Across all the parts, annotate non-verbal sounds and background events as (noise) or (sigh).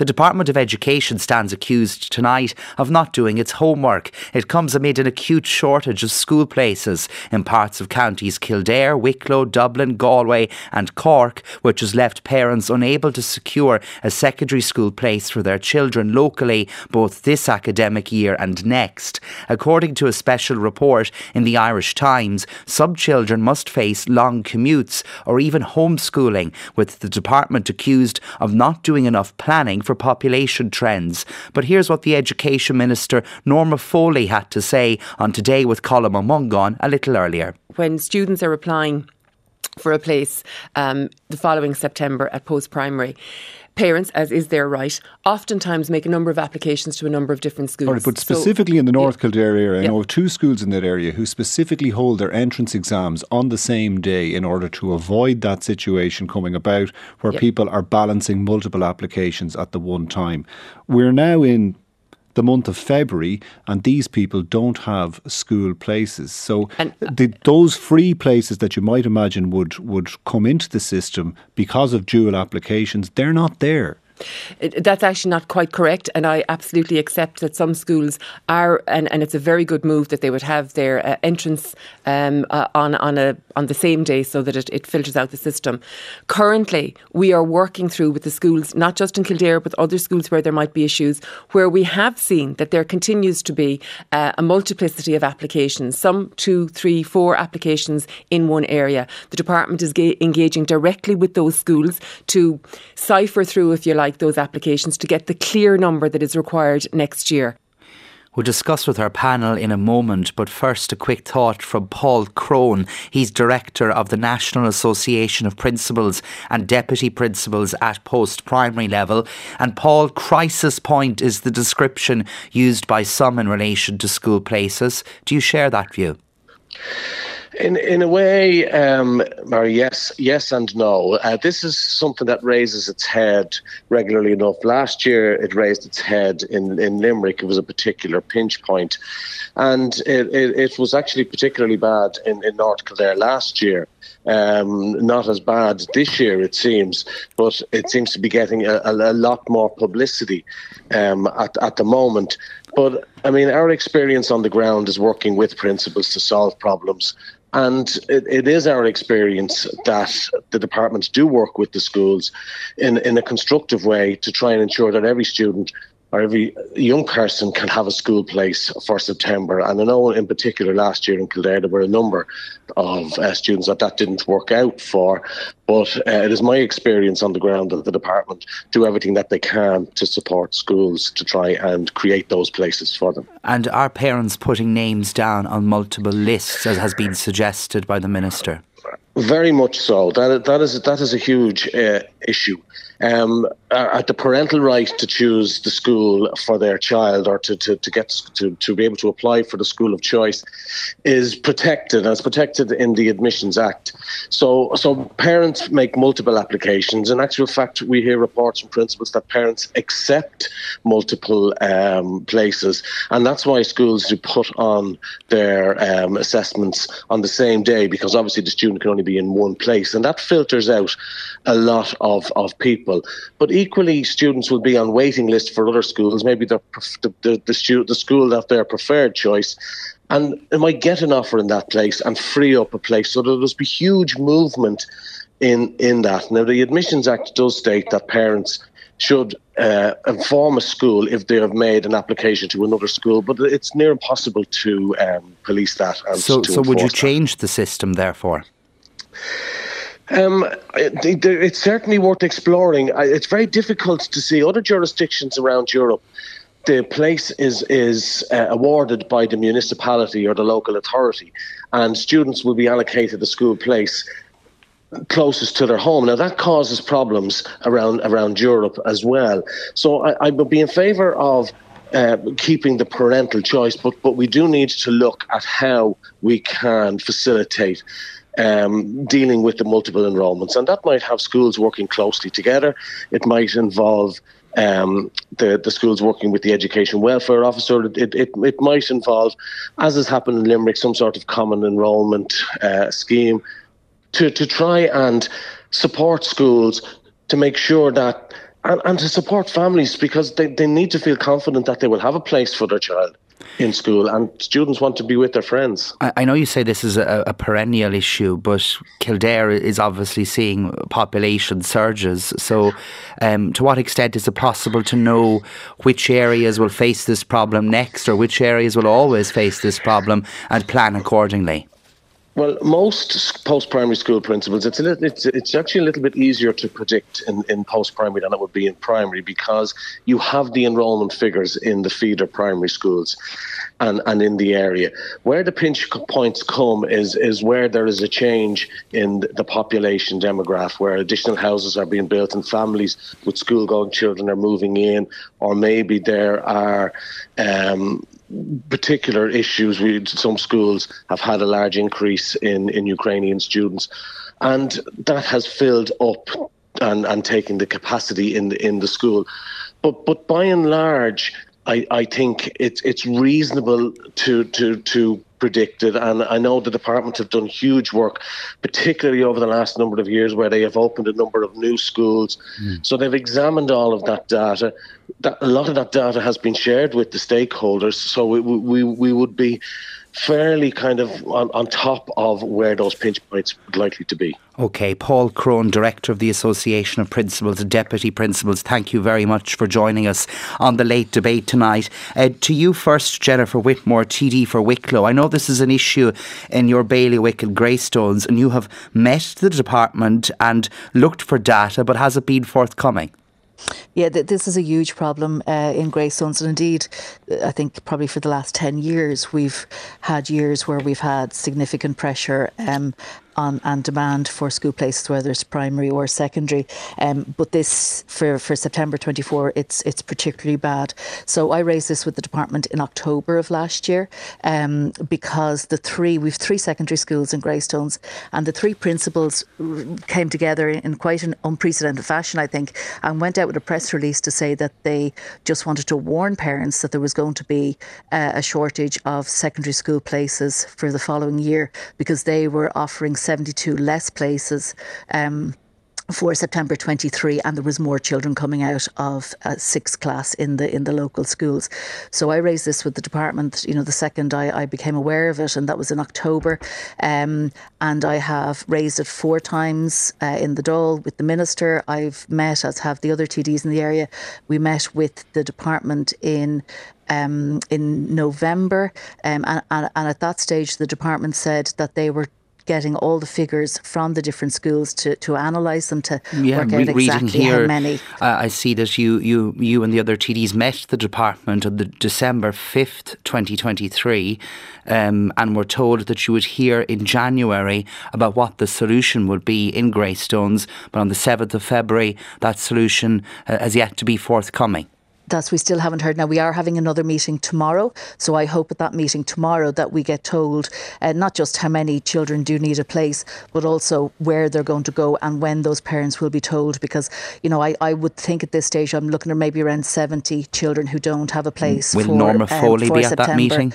The Department of Education stands accused tonight of not doing its homework. It comes amid an acute shortage of school places in parts of counties Kildare, Wicklow, Dublin, Galway, and Cork, which has left parents unable to secure a secondary school place for their children locally both this academic year and next. According to a special report in the Irish Times, some children must face long commutes or even homeschooling, with the department accused of not doing enough planning for population trends. But here's what the Education Minister Norma Foley had to say on Today with Colm Ó Mongáin a little earlier. When students are applying for a place um, the following September at post primary parents, as is their right, oftentimes make a number of applications to a number of different schools. Right, but specifically so, in the North yeah. Kildare area, I know of two schools in that area who specifically hold their entrance exams on the same day in order to avoid that situation coming about where people are balancing multiple applications at the one time. We're now in the month of February, and these people don't have school places. So and, uh, the, those free places that you might imagine would would come into the system because of dual applications, they're not there. That's actually not quite correct, and I absolutely accept that some schools are, and, and it's a very good move that they would have their uh, entrance um, uh, on on a on the same day so that it, it filters out the system. Currently, we are working through with the schools, not just in Kildare, but other schools where there might be issues, where we have seen that there continues to be uh, a multiplicity of applications, some two, three, four applications in one area. The department is ga- engaging directly with those schools to cipher through, if you like like those applications to get the clear number that is required next year. We'll discuss with our panel in a moment, but first a quick thought from Paul Crone. He's director of the National Association of Principals and Deputy Principals at post primary level. And Paul, crisis point is the description used by some in relation to school places. Do you share that view? In in a way, um, Mary, yes, yes and no. Uh, this is something that raises its head regularly enough. Last year, it raised its head in, in Limerick. It was a particular pinch point, and it, it, it was actually particularly bad in, in North Kildare last year. Um, not as bad this year, it seems, but it seems to be getting a, a, a lot more publicity um, at, at the moment. But I mean, our experience on the ground is working with principals to solve problems. And it, it is our experience that the departments do work with the schools in, in a constructive way to try and ensure that every student or every young person can have a school place for September. And I know in particular last year in Kildare there were a number of uh, students that that didn't work out for. But uh, it is my experience on the ground that the department do everything that they can to support schools to try and create those places for them. And are parents putting names down on multiple lists, as has been suggested by the minister? Very much so. That that is that is a huge uh, issue um, at the parental right to choose the school for their child or to, to, to get to, to be able to apply for the school of choice is protected it's protected in the Admissions Act. So so parents make multiple applications. In actual fact, we hear reports from principals that parents accept multiple um, places, and that's why schools do put on their um, assessments on the same day because obviously the student can only be in one place, and that filters out a lot of, of people people. But equally, students will be on waiting lists for other schools, maybe the the the, the, stu- the school of their preferred choice, and they might get an offer in that place and free up a place. So there'll be huge movement in in that. Now, the Admissions Act does state that parents should uh, inform a school if they have made an application to another school, but it's near impossible to um, police that. so, so would you change the system, therefore? Um, it, it's certainly worth exploring. It's very difficult to see other jurisdictions around Europe. The place is is uh, awarded by the municipality or the local authority, and students will be allocated a school place closest to their home. Now that causes problems around around Europe as well. So I, I would be in favour of uh, keeping the parental choice, but but we do need to look at how we can facilitate um, dealing with the multiple enrolments. And that might have schools working closely together. It might involve um, the, the schools working with the education welfare officer. It, it, it might involve, as has happened in Limerick, some sort of common enrolment uh, scheme to, to try and support schools to make sure that and, and to support families because they, they need to feel confident that they will have a place for their child in school, and students want to be with their friends. I, I know you say this is a, a, perennial issue, but Kildare is obviously seeing population surges. So, um, to what extent is it possible to know which areas will face this problem next, or which areas will always face this problem, and plan accordingly? Well, most post-primary school principals, it's, a little, it's, it's actually a little bit easier to predict in, in post-primary than it would be in primary because you have the enrolment figures in the feeder primary schools and, and in the area. Where the pinch points come is, is where there is a change in the population demograph, where additional houses are being built and families with school-going children are moving in, or maybe there are um, particular issues. We, some schools have had a large increase in, in Ukrainian students, and that has filled up and, and taken the capacity in the, in the school. But but by and large, I, I think it's it's reasonable to to to predicted. And I know the department have done huge work, particularly over the last number of years, where they have opened a number of new schools. Mm. So they've examined all of that data. That, a lot of that data has been shared with the stakeholders. So we, we, we would be fairly kind of on, on top of where those pinch points would likely to be. Okay, Paul Crone, Director of the Association of Principals and Deputy Principals, thank you very much for joining us on the late debate tonight. Uh, to you first, Jennifer Whitmore, TD for Wicklow. I know this is an issue in your bailiwick and Greystones, and you have met the department and looked for data, but has it been forthcoming? Yeah, th- this is a huge problem uh, in Greystones, and indeed, uh, I think probably for the last ten years we've had years where we've had significant pressure um, on and demand for school places, whether it's primary or secondary. Um, but this for, for September 24, it's it's particularly bad. So I raised this with the department in October of last year um, because the three we've three secondary schools in Greystones, and the three principals came together in quite an unprecedented fashion, I think, and went out with a press release to say that they just wanted to warn parents that there was going to be uh, a shortage of secondary school places for the following year because they were offering 72 less places. Um, for September 23 and there was more children coming out of uh, sixth class in the in the local schools. So I raised this with the department you know the second I, I became aware of it and that was in October. Um, and I have raised it four times uh, in the Dáil with the minister. I've met as have the other TDs in the area. We met with the department in um, in November um, and, and, and at that stage the department said that they were getting all the figures from the different schools to, to analyse them to yeah, work out re- exactly here, how many. Uh, I see that you, you, you and the other TDs met the department on the December 5th, 2023, um, and were told that you would hear in January about what the solution would be in Greystones. But on the 7th of February, that solution uh, has yet to be forthcoming that we still haven't heard. Now we are having another meeting tomorrow, so I hope at that meeting tomorrow that we get told uh, not just how many children do need a place, but also where they're going to go and when those parents will be told. Because you know, I, I would think at this stage I'm looking at maybe around seventy children who don't have a place. Will for, Norma Foley um, be at September. that meeting?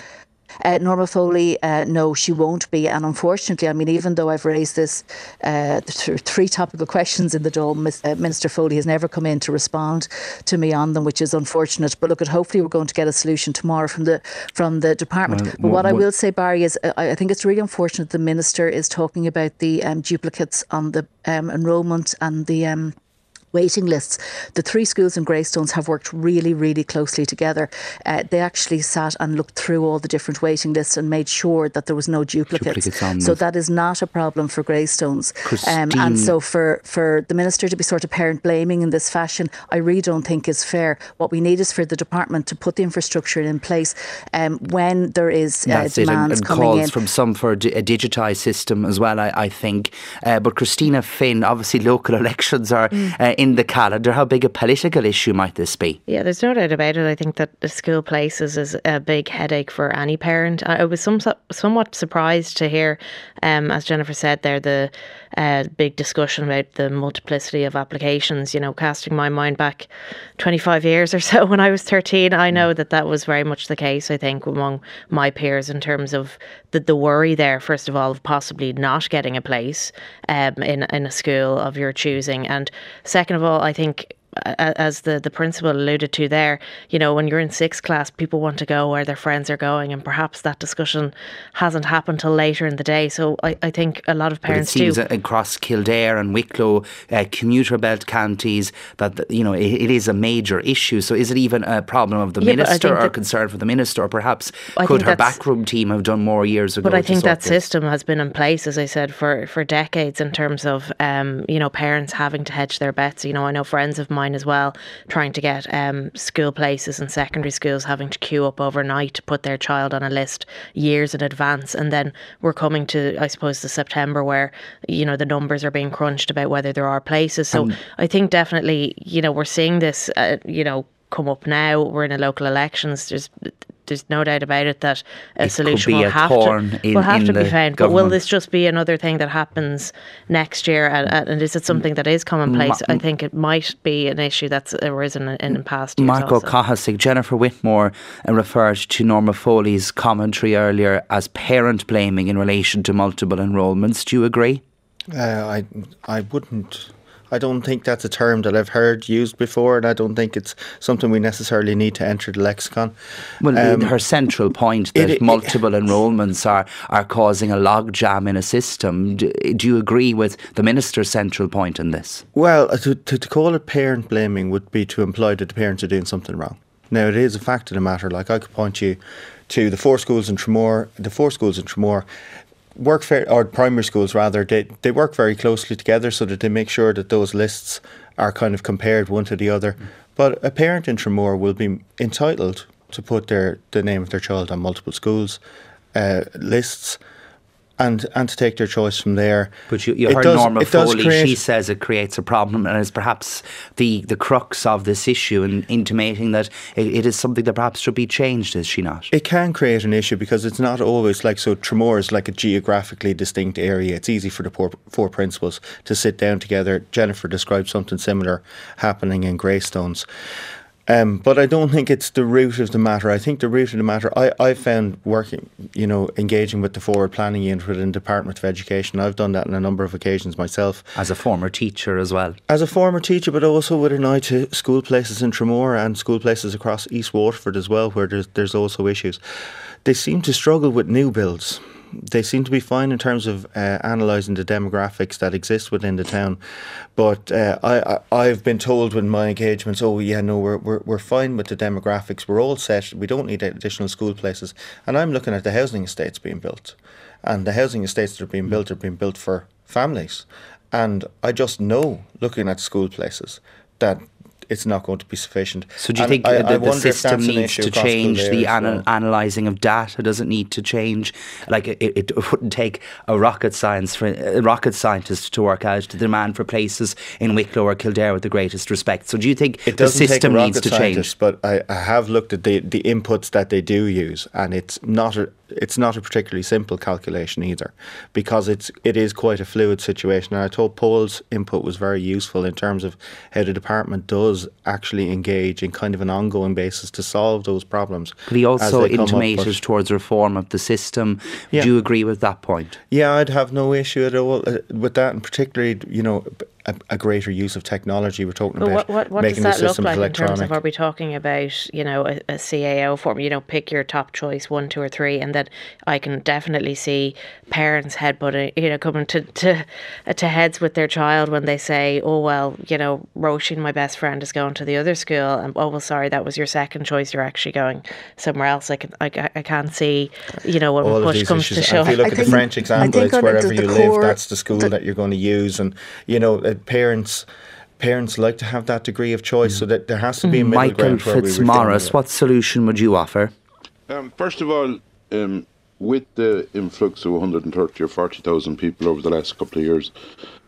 Uh, Norma Foley, uh, no, she won't be. And unfortunately, I mean, even though I've raised this uh, th- three topical questions in the Dáil, uh, Minister Foley has never come in to respond to me on them, which is unfortunate. But look, at hopefully we're going to get a solution tomorrow from the from the department. Well, but what, I will say, Barry, is uh, I think it's really unfortunate the minister is talking about the um, duplicates on the um, enrolment and the. Um, waiting lists. The three schools in Greystones have worked really, really closely together. Uh, they actually sat and looked through all the different waiting lists and made sure that there was no duplicates. duplicates so that is not a problem for Greystones. Um, and so for, for the minister to be sort of parent blaming in this fashion, I really don't think is fair. What we need is for the department to put the infrastructure in place um, when there is uh, demands and, and coming calls in. from some for a digitised system as well. I, I think. Uh, but Christina Finn, obviously local (laughs) elections are mm. uh, in the calendar. How big a political issue might this be? Yeah, there's no doubt about it. I think that the school places is a big headache for any parent. I was some, somewhat surprised to hear, um, as Jennifer said there, the uh, big discussion about the multiplicity of applications. You know, casting my mind back 25 years or so (laughs) when I was 13, I know that that was very much the case, I think, among my peers in terms of the, the worry there, first of all, of possibly not getting a place um, in, in a school of your choosing. And second of all, I think as the, the principal alluded to there, you know, when you're in sixth class, people want to go where their friends are going, and perhaps that discussion hasn't happened till later in the day. So I, I think a lot of parents but it seems do. across Kildare and Wicklow, uh, commuter belt counties, that you know it, it is a major issue. So is it even a problem of the Yeah, minister or concern for the minister, or perhaps I could her backroom team have done more years ago? But I think that this? system has been in place, as I said, for, for decades in terms of um, you know parents having to hedge their bets. You know, I know friends of mine as well trying to get um, school places and secondary schools having to queue up overnight to put their child on a list years in advance, and then we're coming to I suppose the September where you know the numbers are being crunched about whether there are places. So I think definitely you know we're seeing this uh, you know come up now. We're in a local elections. There's there's no doubt about it that a It solution will a have to in- will have in to be the found. But will this just be another thing that happens next year? And, and is it something that is commonplace? I think it might be an issue that's arisen in, in past years. Marc Ó also. Cathasaigh, Jennifer Whitmore uh, referred to Norma Foley's commentary earlier as parent blaming in relation to multiple enrolments. Do you agree? Uh, I I wouldn't. I don't think that's a term that I've heard used before, and I don't think it's something we necessarily need to enter the lexicon. Well, Um, her central point that it- it- multiple enrolments are, are causing a logjam in a system. Do, do you agree with the minister's central point in this? Well, uh, to, to, to call it parent blaming would be to imply that the parents are doing something wrong. Now, it is a fact of the matter. Like, I could point you to the four schools in Tramore. The four schools in Tramore work, fair, or primary schools rather, they, they work very closely together so that they make sure that those lists are kind of compared one to the other. But a parent in Tramore will be entitled to put their the name of their child on multiple schools uh, lists. And, and to take their choice from there. But you, you heard does- Norma Foley. create- She says it creates a problem and is perhaps the, the crux of this issue and intimating that it, it is something that perhaps should be changed, is she not? It can create an issue because it's not always like so. Tramore is like a geographically distinct area. It's easy for the four, four principals to sit down together. Jennifer described something similar happening in Greystones. Um, but I don't think it's the root of the matter. I think the root of the matter, I, I found working, you know, engaging with the forward planning unit within the Department of Education. I've done that on a number of occasions myself As a former teacher as well. as a former teacher, but also with an eye to school places in Tramore and school places across East Waterford as well, where there's, there's also issues. They seem to struggle with new builds. They seem to be fine in terms of uh, analysing the demographics that exist within the town, but uh, I, I I've been told with my engagements, oh yeah, no, we're, we're we're fine with the demographics. We're all set. We don't need additional school places. And I'm looking at the housing estates being built, and the housing estates that are being built are being built for families. And I just know, looking at school places, that it's not going to be sufficient. So do you And think I- uh, I the, the system needs to change the well? analysing of data? Does it need to change? Like it, it, (laughs) wouldn't take a rocket science for a rocket scientist to work out the demand for places in Wicklow or Kildare with the greatest respect. So do you think It the doesn't take a system needs to change? but I, I have looked at the, the inputs that they do use, and it's not a it's not a particularly simple calculation either, because it's it is quite a fluid situation. And I thought Paul's input was very useful in terms of how the department does actually engage in kind of an ongoing basis to solve those problems. But he also come up, towards reform of the system. Yeah. Do you agree with that point? Yeah, I'd have no issue at all uh, with that, and particularly, you know, a, a greater use of technology. We're talking But about what, what, what making does the that look systems like in electronic. terms of are we talking about you know a, a CAO form you know pick your top choice one two or three and then I can definitely see parents headbutting you know coming to to uh, to heads with their child when they say oh well you know Roisin my best friend is going to the other school and oh well sorry that was your second choice you're actually going somewhere else I can I, I can't see you know when all of push these comes to issues. shove if you look I at the French example, it's wherever you the live, that's the school the- that you're going to use. And you know, uh, parents parents like to have that degree of choice, so that there has to be a middle Michael ground where we Fitzmaurice, retain what solution would you offer? Um, first of all, um, with the influx of 130 or 40,000 people over the last couple of years,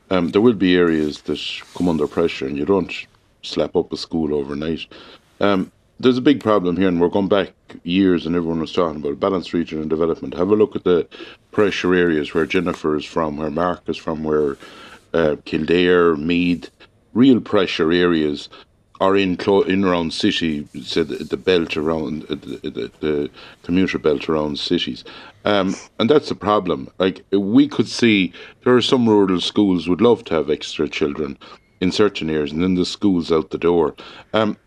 um, there will be areas that come under pressure, and you don't slap up a school overnight. Um, there's a big problem here, and we're going back years, and everyone was talking about balanced region and development. Have a look at the pressure areas where Jennifer is from, where Marc is from, where uh, Kildare, Meath, real pressure areas are in clo- in around city, say the, the belt around uh, the, the, the commuter belt around cities, um, and that's the problem. Like we could see, there are some rural schools would love to have extra children, in certain areas, and then the school's out the door. Um,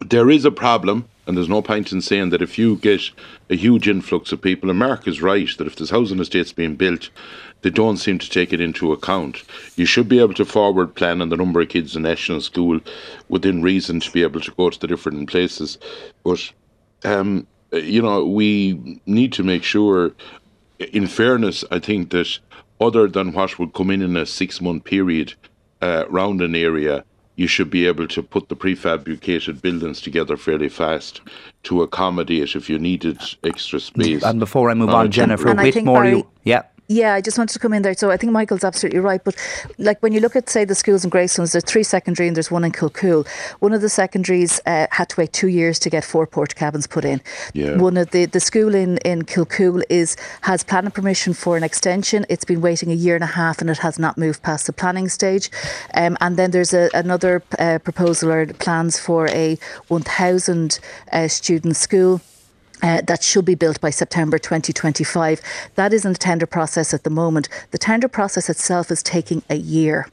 there is a problem, and there's no point in saying that if you get a huge influx of people, and Marc is right that if there's housing estates being built, they don't seem to take it into account. You should be able to forward plan on the number of kids in national school within reason to be able to go to the different places. But, um, you know, we need to make sure, in fairness, I think that other than what would come in in a six month period uh, around an area, you should be able to put the prefabricated buildings together fairly fast to accommodate if you needed extra space. And before I move uh, on, Jennifer Whitmore, you, yeah. Yeah, I just wanted to come in there. So I think Michael's absolutely right. But like when you look at, say, the schools in Greystones, there's three secondary and there's one in Kilcoole. One of the secondaries uh, had to wait two years to get four porch Portakabins put in. Yeah. One of the, the school in, in Kilcoole is has planning permission for an extension. It's been waiting a year and a half and it has not moved past the planning stage. Um, and then there's a, another uh, proposal or plans for a 1,000 uh, student school uh, that should be built by September 2025. That is in the tender process at the moment. The tender process itself is taking a year.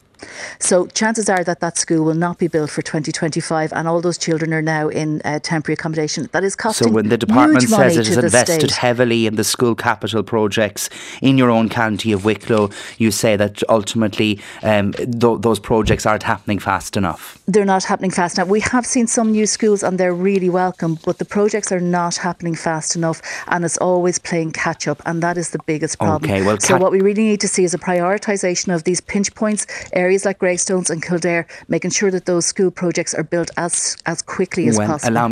So chances are that that school will not be built for 2025, and all those children are now in uh, temporary accommodation. That is costing. So when the department says it has invested state. heavily in the school capital projects in your own county of Wicklow, you say that ultimately um, th- those projects aren't happening fast enough. They're not happening fast enough. We have seen some new schools, and they're really welcome, but the projects are not happening fast enough, and it's always playing catch up, and that is the biggest problem. Okay, well, so what we really need to see is a prioritisation of these pinch points areas like Greystones and Kildare, making sure that those school projects are built as as quickly as possible.